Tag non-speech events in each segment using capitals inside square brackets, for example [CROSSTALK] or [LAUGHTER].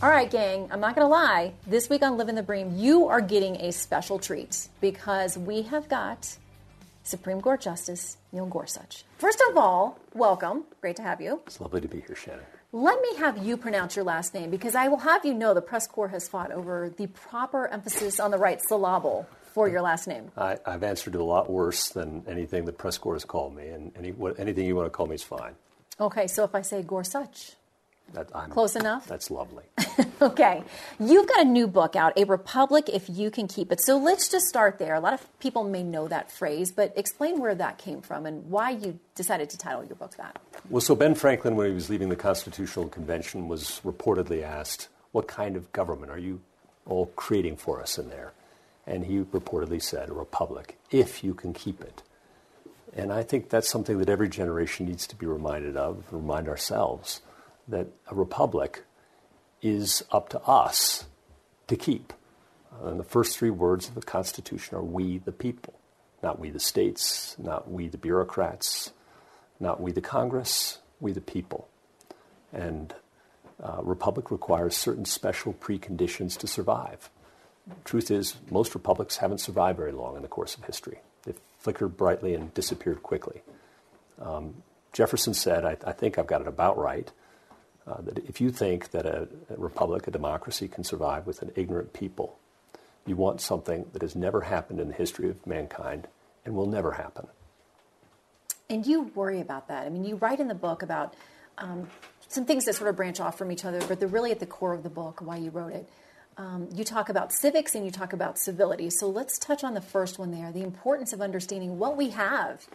All right, gang, I'm not going to lie. This week on Living the Bream, you are getting a special treat because we have got Supreme Court Justice Neil Gorsuch. First of all, welcome. Great to have you. It's lovely to be here, Shannon. Let me have you pronounce your last name because I will have you know the press corps has fought over the proper emphasis on the right syllable for your last name. I, have answered to a lot worse than anything the press corps has called me, and any, what, anything you want to call me is fine. Okay, so if I say Gorsuch, that, Close enough? That's lovely. [LAUGHS] okay. You've got a new book out, A Republic If You Can Keep It. So let's just start there. A lot of people may know that phrase, but explain where that came from and why you decided to title your book that. Well, so Ben Franklin, when he was leaving the Constitutional Convention, was reportedly asked, What kind of government are you all creating for us in there? And he reportedly said, A republic, if you can keep it. And I think that's something that every generation needs to be reminded of, remind ourselves that a republic is up to us to keep. And the first three words of the Constitution are we the people, not we the states, not we the bureaucrats, not we the Congress, we the people. And uh, republic requires certain special preconditions to survive. truth is, most republics haven't survived very long in the course of history. They've flickered brightly and disappeared quickly. Um, Jefferson said, I, I think I've got it about right, uh, that if you think that a, a, republic, a democracy, can survive with an ignorant people, you want something that has never happened in the history of mankind and will never happen. And you worry about that. I mean, you write in the book about um, some things that sort of branch off from each other, but they're really at the core of the book, why you wrote it. Um, you talk about civics and you talk about civility. So let's touch on the first one there the importance of understanding what we have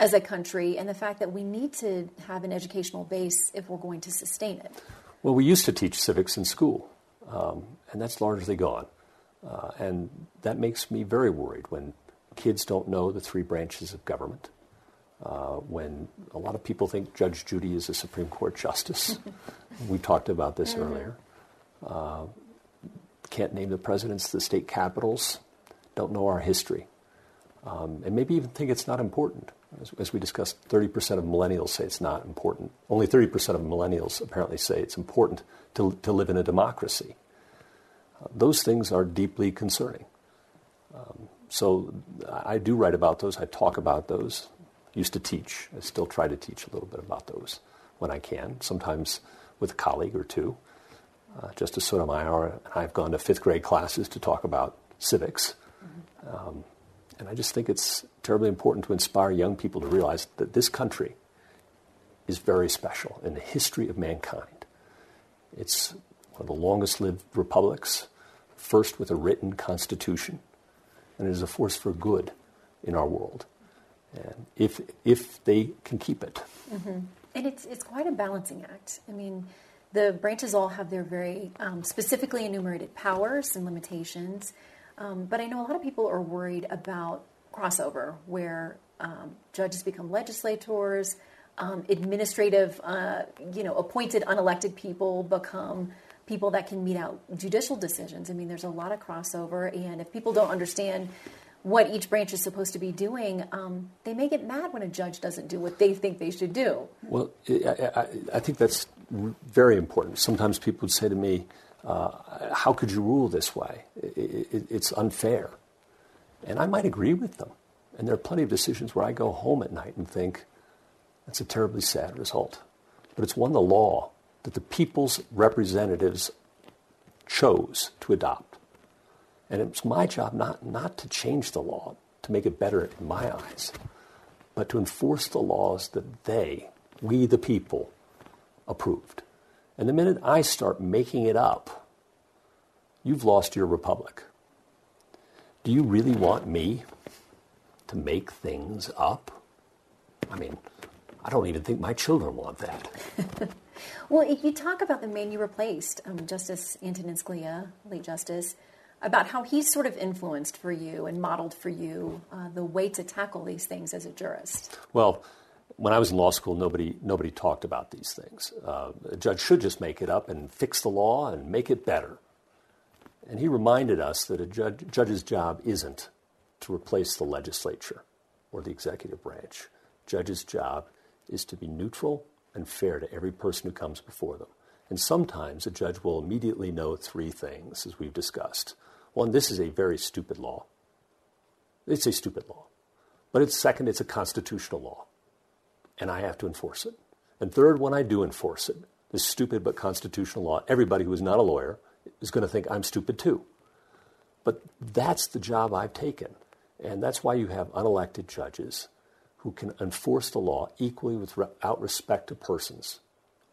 as a country and the fact that we need to have an educational base if we're going to sustain it. Well, we used to teach civics in school, um, and that's largely gone. Uh, and that makes me very worried when kids don't know the three branches of government. Uh, when a lot of people think Judge Judy is a Supreme Court justice. [LAUGHS] we talked about this mm-hmm. earlier. Uh, can't name the presidents, the state capitals, don't know our history, um, and maybe even think it's not important. As, as, we discussed, 30% of millennials say it's not important. Only 30% of millennials apparently say it's important to, to live in a democracy. Uh, those things are deeply concerning. Um, so I do write about those. I talk about those. Used to teach. I still try to teach a little bit about those when I can, sometimes with a colleague or two. Uh, Justice Sotomayor and I have gone to fifth grade classes to talk about civics. Mm-hmm. Um, and I just think it's terribly important to inspire young people to realize that this country is very special in the history of mankind. It's one of the longest lived republics, first with a written constitution, and it is a force for good in our world. And if, if they can keep it. Mm-hmm. And it's, it's quite a balancing act. I mean, the branches all have their very um, specifically enumerated powers and limitations. Um, but I know a lot of people are worried about crossover, where um, judges become legislators, um, administrative, uh, you know, appointed unelected people become people that can mete out judicial decisions. I mean, there's a lot of crossover, and if people don't understand what each branch is supposed to be doing, um, they may get mad when a judge doesn't do what they think they should do. Well, I, I, I think that's very important. Sometimes people would say to me, uh, How could you rule this way? It, it, it's unfair. And I might agree with them. And there are plenty of decisions where I go home at night and think, That's a terribly sad result. But it's one the law that the people's representatives chose to adopt. And it's my job not, not to change the law, to make it better in my eyes, but to enforce the laws that they, we the people, approved. And the minute I start making it up, you've lost your republic. Do you really want me to make things up? I mean, I don't even think my children want that. [LAUGHS] well, if you talk about the man you replaced, um, Justice Antonin Scalia, late Justice, about how he's sort of influenced for you and modeled for you uh, the way to tackle these things as a jurist. Well, when I was in law school, nobody nobody talked about these things. Uh, a judge should just make it up and fix the law and make it better. And he reminded us that a judge, judge's job isn't to replace the legislature or the executive branch. Judge's job is to be neutral and fair to every person who comes before them. And sometimes a judge will immediately know three things, as we've discussed. One, this is a very stupid law. It's a stupid law. But it's second, it's a constitutional law. And I have to enforce it. And third, when I do enforce it, this stupid but constitutional law, everybody who is not a lawyer is going to think I'm stupid too. But that's the job I've taken. And that's why you have unelected judges who can enforce the law equally without respect to persons.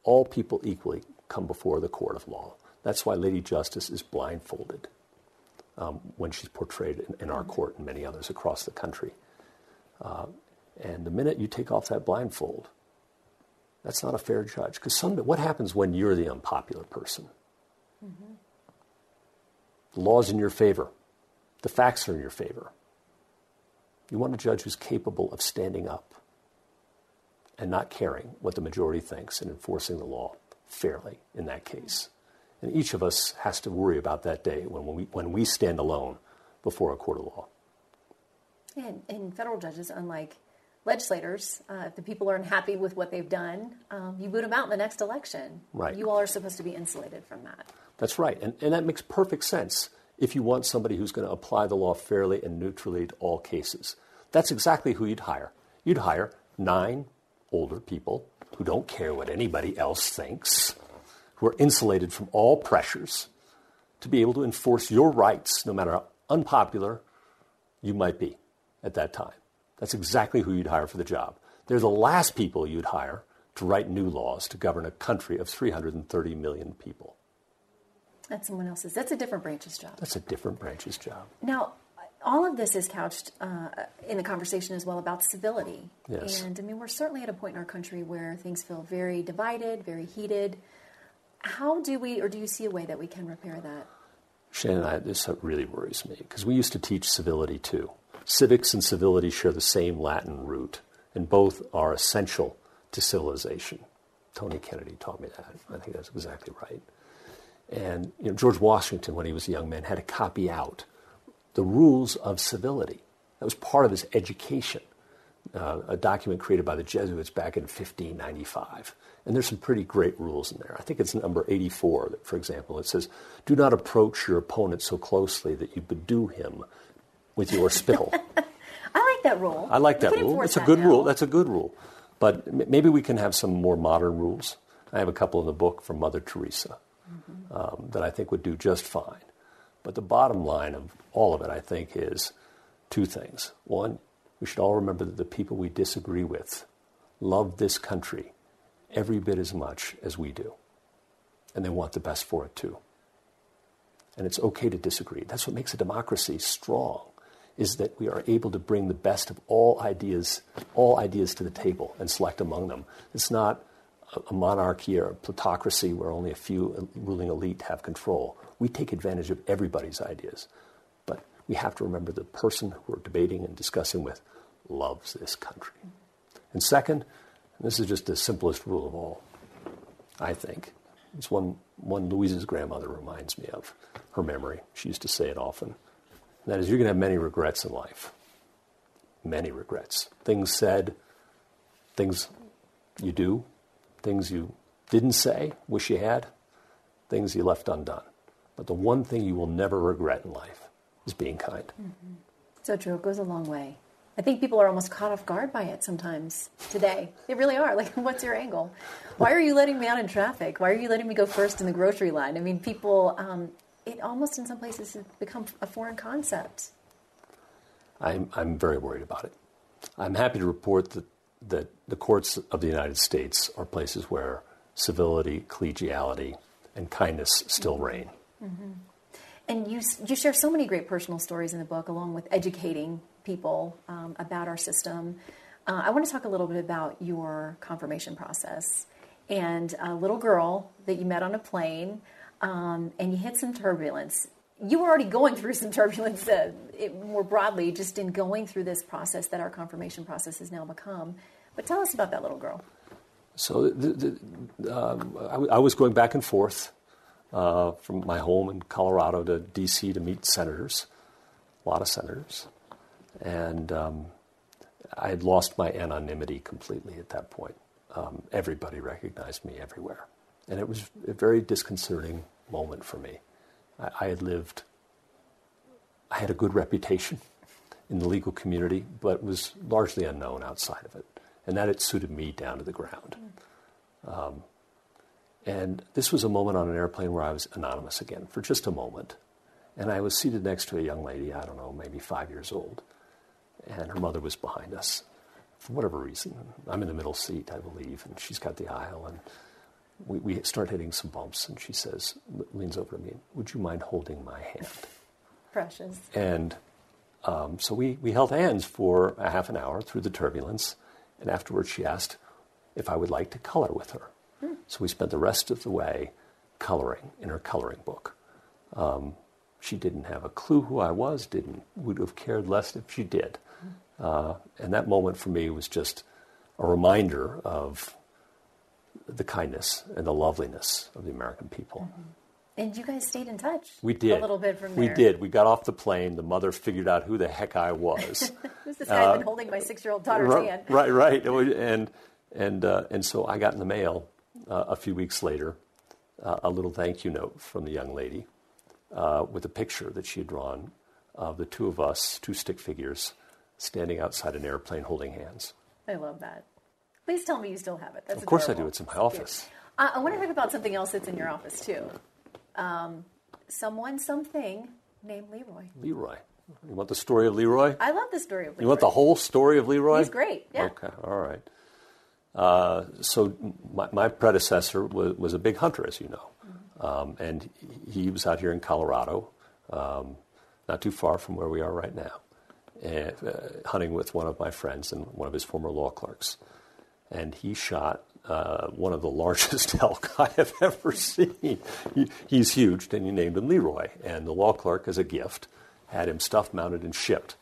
All people equally come before the court of law. That's why Lady Justice is blindfolded um, when she's portrayed in, in, our court and many others across the country. Uh, and the minute you take off that blindfold, that's not a fair judge. Because what happens when you're the unpopular person? Mm-hmm. The law's in your favor. The facts are in your favor. You want a judge who's capable of standing up and not caring what the majority thinks and enforcing the law fairly in that case. And each of us has to worry about that day when, when, we, when we stand alone before a court of law. And, and federal judges, unlike legislators, uh, if the people are unhappy with what they've done, um, you boot them out in the next election. Right. You all are supposed to be insulated from that. That's right. And, and that makes perfect sense if you want somebody who's going to apply the law fairly and neutrally to all cases. That's exactly who you'd hire. You'd hire nine older people who don't care what anybody else thinks, who are insulated from all pressures to be able to enforce your rights, no matter how unpopular you might be at that time. That's exactly who you'd hire for the job. They're the last people you'd hire to write new laws to govern a country of 330 million people. That's someone else's. That's a different branch's job. That's a different branch's job. Now, all of this is couched uh, in the conversation as well about civility. Yes. And I mean, we're certainly at a point in our country where things feel very divided, very heated. How do we, or do you see a way that we can repair that? Shannon, I, this really worries me because we used to teach civility too. Civics and civility share the same Latin root, and both are essential to civilization. Tony Kennedy taught me that. I think that's exactly right. And you know, George Washington, when he was a young man, had to copy out the rules of civility. That was part of his education, uh, a document created by the Jesuits back in 1595. And there's some pretty great rules in there. I think it's number 84, for example. It says, Do not approach your opponent so closely that you bedew him with your spittle. [LAUGHS] I like that rule. I like that rule. It's a good rule. That's a good rule. But maybe we can have some more modern rules. I have a couple in the book from Mother Teresa mm-hmm. um, that I think would do just fine. But the bottom line of all of it, I think, is two things. One, we should all remember that the people we disagree with love this country every bit as much as we do. And they want the best for it too. And it's okay to disagree. That's what makes a democracy strong, is that we are able to bring the best of all ideas, all ideas to the table and select among them. It's not a monarchy or a plutocracy where only a few ruling elite have control. We take advantage of everybody's ideas. But we have to remember the person we're debating and discussing with loves this country. And second, this is just the simplest rule of all, I think. It's one, one Louise's grandmother reminds me of her memory. She used to say it often. And that is, you're going to have many regrets in life. Many regrets. Things said, things you do, things you didn't say, wish you had, things you left undone. But the one thing you will never regret in life is being kind. Mm-hmm. So true. It goes a long way. I think people are almost caught off guard by it sometimes today. They really are. [LAUGHS] Like, what's your angle? Why are you letting me out in traffic? Why are you letting me go first in the grocery line? I mean, people, um, it almost in some places has become a foreign concept. I'm, I'm very worried about it. I'm happy to report that, that the courts of the United States are places where civility, collegiality, and kindness still reign. Mm-hmm. And you, you share so many great personal stories in the book, along with educating people um, about our system. Uh, I want to talk a little bit about your confirmation process and a little girl that you met on a plane, um, and you hit some turbulence. you were already going through some turbulence uh, it, more broadly, just in going through this process that our confirmation process has now become. But tell us about that little girl. So the, the, um, I, w- I was going back and forth uh, from my home in Colorado to D.C. to meet senators, a lot of senators, and um, I had lost my anonymity completely at that point. Um, everybody recognized me everywhere, and it was a very disconcerting moment for me. I, I had lived, I had a good reputation in the legal community, but was largely unknown outside of it, and that it suited me down to the ground. Um, and this was a moment on an airplane where I was anonymous again for just a moment. And I was seated next to a young lady, I don't know, maybe five years old. And her mother was behind us for whatever reason. I'm in the middle seat, I believe, and she's got the aisle. And we, we start hitting some bumps, and she says, leans over to me, Would you mind holding my hand? Precious. And um, so we, we held hands for a half an hour through the turbulence. And afterwards, she asked if I would like to color with her. So we spent the rest of the way coloring in her coloring book. Um, she didn't have a clue who I was, didn't would have cared less if she did. Uh, and that moment for me was just a reminder of the kindness and the loveliness of the American people. And you guys stayed in touch. We did a little bit from there. We did. We got off the plane. The mother figured out who the heck I was. [LAUGHS] Who's this guy been holding my six-year-old daughter's right, hand? right, right. And and uh, and so I got in the mail uh, a few weeks later uh, a little thank you note from the young lady uh, with a picture that she had drawn of the two of us, two stick figures, standing outside an airplane holding hands. I love that. Please tell me you still have it. That's Of course I do. It's in my office. Uh, I want to talk about something else that's in your office too. Um, someone, something named Leroy. Leroy. You want the story of Leroy? I love the story of Leroy. You want the whole story of Leroy? He's great. Yeah. Okay, all right. Uh, so my, my predecessor was, was a big hunter, as you know, um, and he was out here in Colorado, um, not too far from where we are right now, uh, hunting with one of my friends and one of his former law clerks, and he shot. Uh, one of the [LAUGHS] largest elk I have ever seen. He, he's huge, and he named him Leroy. And the law clerk, as a gift, had him stuffed, mounted, and shipped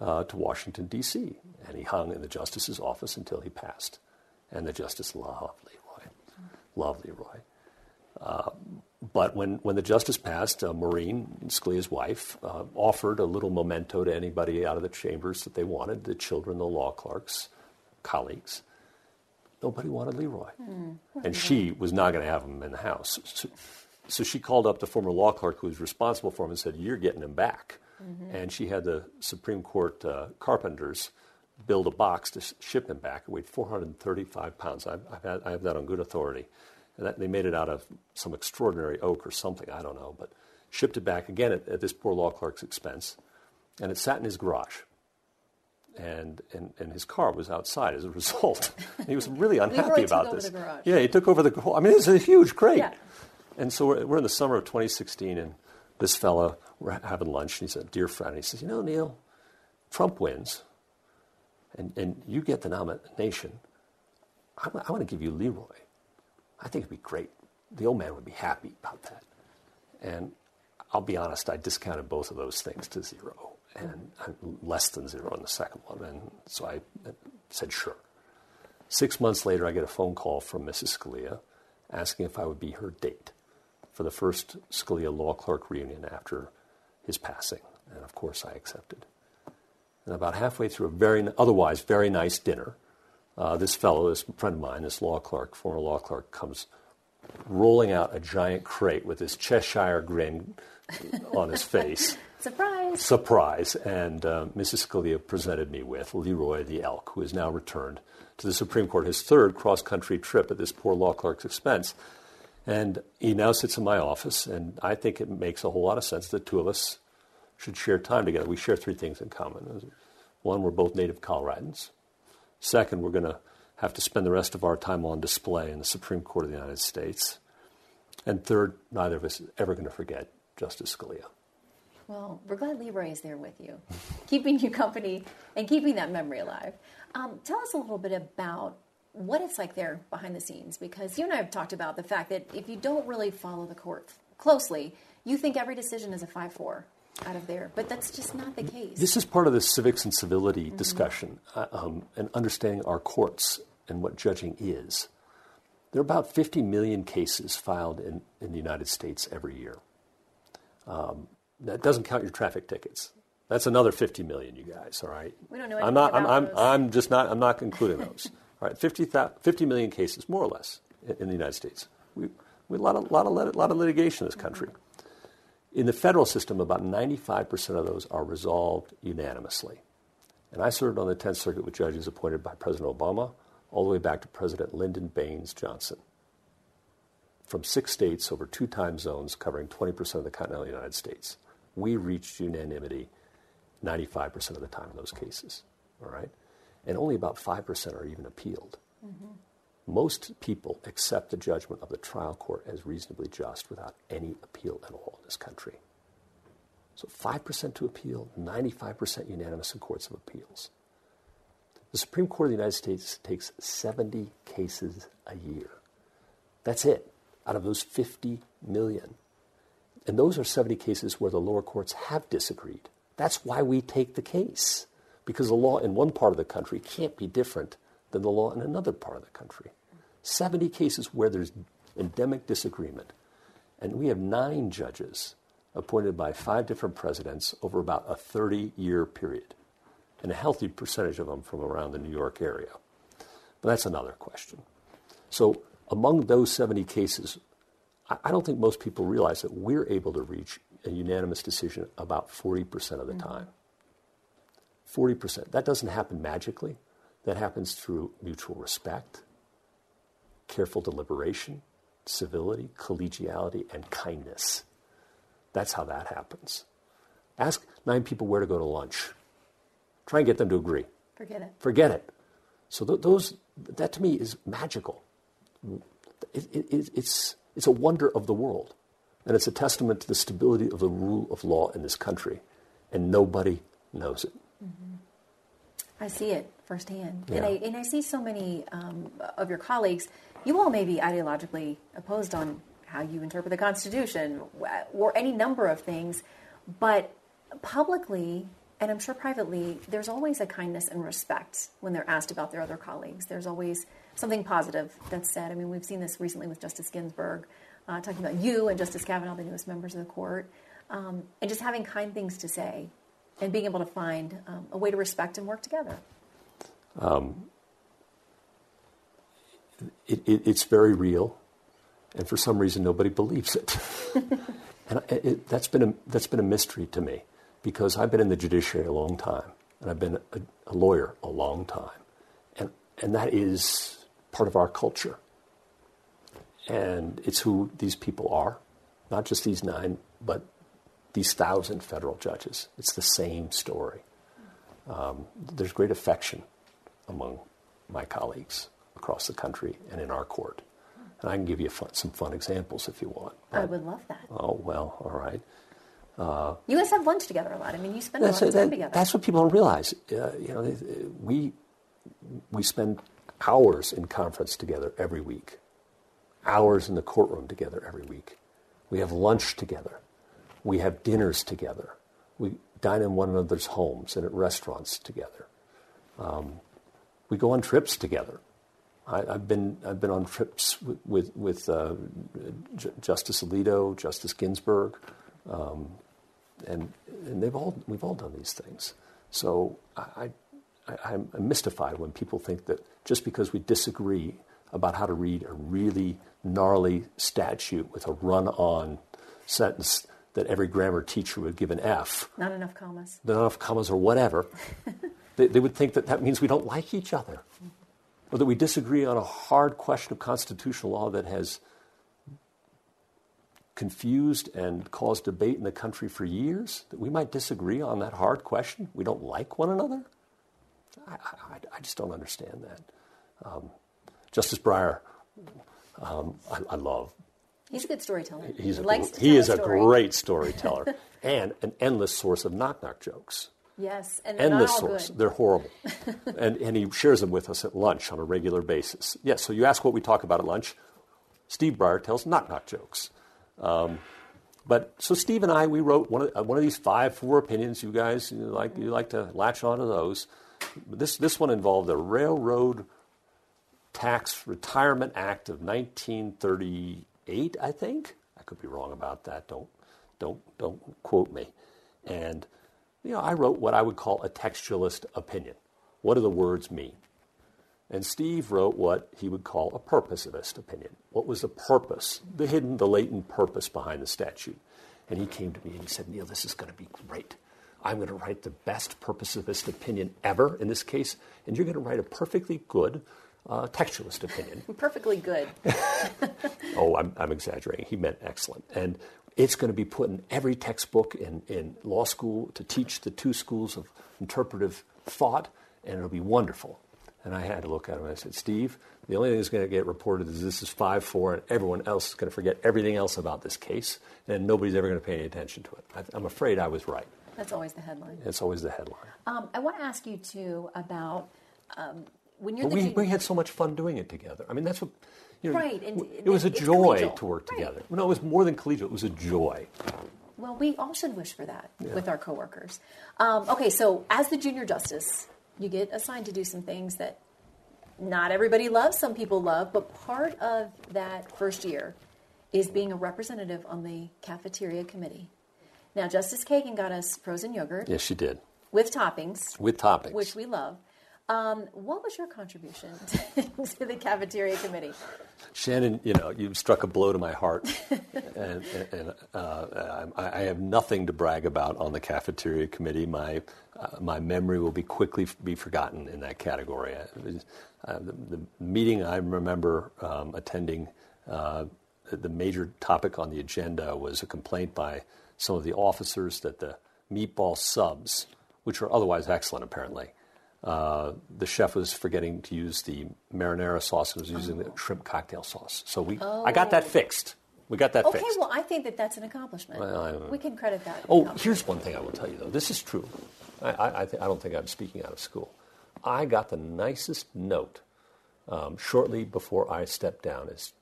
uh, to Washington, D.C. And he hung in the justice's office until he passed. And the justice loved Leroy, loved Leroy. But when, when the justice passed, uh, Maureen, Scalia's wife, uh, offered a little memento to anybody out of the chambers that they wanted the children, the law clerks, colleagues. Nobody wanted Leroy. And she was not going to have him in the house. So, so she called up the former law clerk who was responsible for him and said, You're getting him back. And she had the Supreme Court uh, carpenters build a box to sh- ship him back. It weighed 435 pounds. Had, I have that on good authority. And that, they made it out of some extraordinary oak or something, I don't know, but shipped it back again at, at this poor law clerk's expense. And it sat in his garage. And, and, and his car was outside as a [LAUGHS] result. he was really unhappy about over this. the garage. Yeah, he took over the whole. I mean, it's a huge crate. Yeah. And so we're, we're in the summer of 2016, and this fella, we're having lunch, and he's a dear friend. He says, You know, Neil, Trump wins, and, and you get the nomination. I, want to give you Leroy. I think it'd be great. The old man would be happy about that. And I'll be honest, I discounted both of those things to zero, and less than zero on the second one. And so I said, Sure. Six months later, I get a phone call from Mrs. Scalia asking if I would be her date for the first Scalia law clerk reunion after his passing. And of course, I accepted. And about halfway through a very, otherwise very nice dinner, uh, this fellow, this friend of mine, this law clerk, former law clerk, comes rolling out a giant crate with this Cheshire grin on his face [LAUGHS] Surprise! surprise, and uh, Mrs. Scalia presented me with Leroy the elk, who has now returned to the Supreme Court, his third cross country trip at this poor law clerk's expense. And he now sits in my office, and I think it makes a whole lot of sense. That the two of us should share time together. We share three things in common. One, we're both native Coloradans. Second, we're going to have to spend the rest of our time on display in the Supreme Court of the United States. And third, neither of us is ever going to forget Justice Scalia. Well, we're glad Leroy is there with you, keeping you company and keeping that memory alive. Um, tell us a little bit about what it's like there behind the scenes, because you and I have talked about the fact that if you don't really follow the court closely, you think every decision is a 5 4 out of there, but that's just not the case. This is part of the civics and civility mm-hmm. discussion uh, um, and understanding our courts and what judging is. There are about 50 million cases filed in, in the United States every year. Um, that doesn't count your traffic tickets. That's another 50 million, you guys. All right. We don't know anything I'm not. I'm, I'm, I'm, just not. I'm not including those. all right. 50, 50 million cases, more or less, in, in the United States. We, we a lot of, lot of, lot of litigation in this country. In the federal system, about 95% of those are resolved unanimously. And I served on the 10th Circuit with judges appointed by President Obama all the way back to President Lyndon Baines Johnson. From six states over two time zones covering 20% of the continental United States. We reached unanimity 95% of the time in those cases. All right? And only about 5% are even appealed. Mm-hmm. Most people accept the judgment of the trial court as reasonably just without any appeal at all in this country. So 5% to appeal, 95% unanimous in courts of appeals. The Supreme Court of the United States takes 70 cases a year. That's it, out of those 50 million. And those are 70 cases where the lower courts have disagreed. That's why we take the case, because the law in one part of the country can't be different than the law in another part of the country. 70 cases where there's endemic disagreement. And we have nine judges appointed by five different presidents over about a 30 year period and a healthy percentage of them from around the New York area. But that's another question. So, among those 70 cases, I don't think most people realize that we're able to reach a unanimous decision about 40% of the mm-hmm. time. 40%. That doesn't happen magically. That happens through mutual respect, careful deliberation, civility, collegiality, and kindness. That's how that happens. Ask nine people where to go to lunch. Try and get them to agree. Forget it. Forget it. So th- those, that to me is magical. It, it, it's, it's a wonder of the world. And it's a testament to the stability of the rule of law in this country. And nobody knows it. Mm-hmm. I see it firsthand. Yeah. And, I, and I see so many um, of your colleagues, you all may be ideologically opposed on how you interpret the Constitution or any number of things, but publicly and I'm sure privately, there's always a kindness and respect when they're asked about their other colleagues. There's always something positive that's said. I mean, we've seen this recently with Justice Ginsburg, uh, talking about you and Justice Kavanaugh, the newest members of the court, um, and just having kind things to say and being able to find um, a way to respect and work together. Um, it, it, it's very real, and for some reason, nobody believes it. [LAUGHS] and it, that's, been a, that's been a mystery to me because I've been in the judiciary a long time, and I've been a, a lawyer a long time, and and that is part of our culture, and it's who these people are, not just these nine, but these thousand federal judges. It's the same story. Um, there's great affection among my colleagues across the country and in our court. And I can give you fun, some fun examples if you want. But, I would love that. Oh, well, all right. Uh, you guys have lunch together a lot. I mean, you spend a lot of time together. That's what people don't realize. Uh, you know, we we spend hours in conference together every week, hours in the courtroom together every week. We have lunch together. We have dinners together. We dine in one another's homes and at restaurants together. Um, we go on trips together. I, have been I've been on trips with with, with uh, J- Justice Alito, Justice Ginsburg. Um, and and they've all we've all done these things. So I, I, am mystified when people think that just because we disagree about how to read a really gnarly statute with a run-on sentence that every grammar teacher would give an F. Not enough commas. Not enough commas or whatever. [LAUGHS] they, they, would think that that means we don't like each other. Or that we disagree on a hard question of constitutional law that has confused and caused debate in the country for years, that we might disagree on that hard question? We don't like one another? I, I, I just don't understand that. Um, Justice Breyer, um, I, I, love. He's a good storyteller. He's he a, he is a, story. great storyteller [LAUGHS] and an endless source of knock knock jokes. Yes, and endless source. Good. They're horrible, [LAUGHS] and and he shares them with us at lunch on a regular basis. Yes, so you ask what we talk about at lunch. Steve Breyer tells knock knock jokes. Um, But so Steve and I, we wrote one of, uh, one of these five four opinions. You guys you like you like to latch onto those. This this one involved the Railroad Tax Retirement Act of 1938, I think. I could be wrong about that. Don't don't don't quote me. And you know, I wrote what I would call a textualist opinion. What do the words mean? And Steve wrote what he would call a purposivist opinion. What was the purpose, the hidden, the latent purpose behind the statute? And he came to me and he said, Neil, this is going to be great. I'm going to write the best purposivist opinion ever in this case, and you're going to write a perfectly good uh, textualist opinion. [LAUGHS] Perfectly good. [LAUGHS] oh, I'm, I'm exaggerating. He meant excellent. And it's going to be put in every textbook in, in law school to teach the two schools of interpretive thought, and it'll be wonderful. And I had to look at him and I said, Steve, the only thing that's going to get reported is this is 5 4, and everyone else is going to forget everything else about this case, and nobody's ever going to pay any attention to it. I, am afraid I was right. That's always the headline. It's always the headline. Um, I want to ask you, too, about um, when you're we, we had so much fun doing it together. I mean, that's what. You know, right. And it was a joy collegial. to work right. together. No, it was more than collegial. It was a joy. Well, we all should wish for that yeah. with our coworkers. Um, okay, so as the junior justice, you get assigned to do some things that not everybody loves, some people love, but part of that first year is being a representative on the cafeteria committee. Now, Justice Kagan got us frozen yogurt. Yes, she did. With toppings. With toppings. Which we love. Um, what was your contribution [LAUGHS] to the cafeteria committee? Shannon, you know, you struck a blow to my heart, [LAUGHS] and, and uh, I, I, have nothing to brag about on the cafeteria committee. My uh, my memory will be quickly be forgotten in that category. Uh, the, the, meeting I remember um, attending, uh, the, the major topic on the agenda was a complaint by some of the officers that the meatball subs, which are otherwise excellent apparently, uh, the chef was forgetting to use the marinara sauce and was using the shrimp cocktail sauce. So we, oh. I got that fixed. We got that fixed. okay, fixed. well, I think that that's an accomplishment. Well, we can credit that. Oh, here's one thing I will tell you, though. This is true. I, I, I, th- I don't think I'm speaking out of school. I got the nicest note um, shortly before I stepped down as,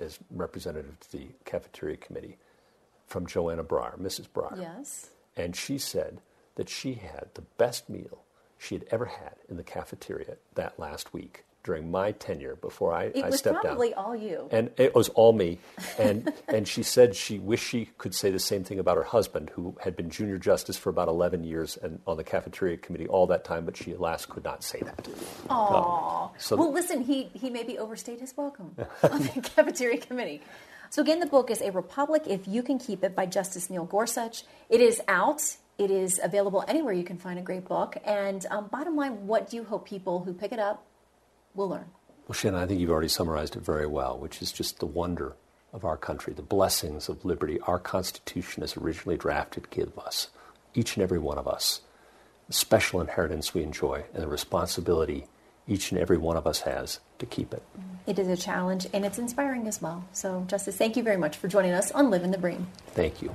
as representative to the cafeteria committee from Joanna Breyer, Mrs. Breyer. Yes. And she said that she had the best meal she had ever had in the cafeteria that last week during my tenure before I, it I was stepped probably down. all you. And it was all me. And [LAUGHS] and she said she wished she could say the same thing about her husband, who had been junior justice for about 11 years and on the cafeteria committee all that time, but she alas could not say that. Aww. Um, so well, listen, he he maybe overstayed his welcome [LAUGHS] on the cafeteria committee. So again, the book is A Republic If You Can Keep It by Justice Neil Gorsuch. It is out. It is available anywhere you can find a great book. And um, bottom line, what do you hope people who pick it up will learn? Well, Shannon, I think you've already summarized it very well, which is just the wonder of our country, the blessings of liberty our Constitution as originally drafted give us, each and every one of us, the special inheritance we enjoy, and the responsibility each and every one of us has to keep it. It is a challenge, and it's inspiring as well. So, Justice, thank you very much for joining us on Living the Bream. Thank you.